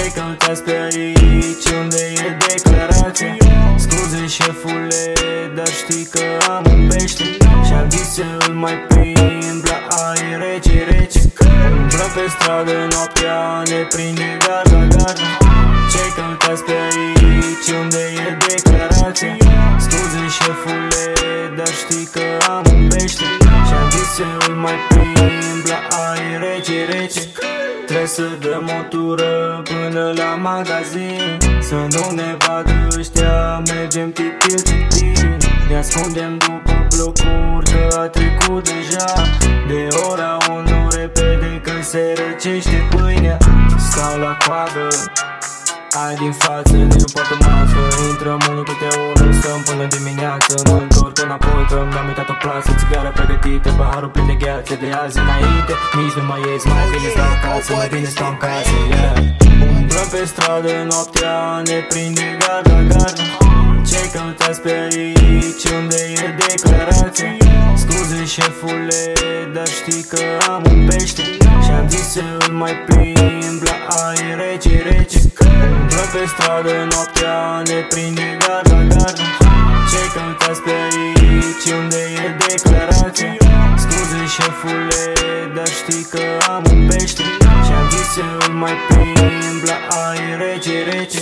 Ce căutați pe aici, unde e declarația? Scuze șefule, dar știi că am un pește. Și-am zis să îl mai prind la aer rece, rece. Umbră pe stradă noaptea ne prinde garda, garda Ce căutați pe aici, unde e declarația? Scuze șefule, dar știi că am un pește. Și-am zis să îl mai prind la aer rece, rece Trebuie să dăm o tură până la magazin. Să nu ne vadă ăștia, mergem titil, titil Ne ascundem după blocuri că a trecut deja. De ora 1 repede că se răcește pâinea. Stau la coadă ai din față, nici nu poate masă Intrăm unul câte unul, stăm până dimineață Mă întorc înapoi că mi-am uitat o plasă Țigară pregătită, paharul plin de gheață De azi înainte, nici nu mai ies Mai bine stau acasă, mai bine stau în casă yeah. Umbrăm pe stradă, noaptea ne prinde garda, garda Ce căutați pe aici, unde e declarația? Scuze șefule, dar știi că am un pește Și-am zis să îl mai plimb la aer rece, rece Umbră pe stradă, noaptea ne prinde garda, garda Ce căutați pe aici, unde e declarația? Scuze șefule, dar știi că am un pește. Și-am zis să îl mai plimb la aer rece, rece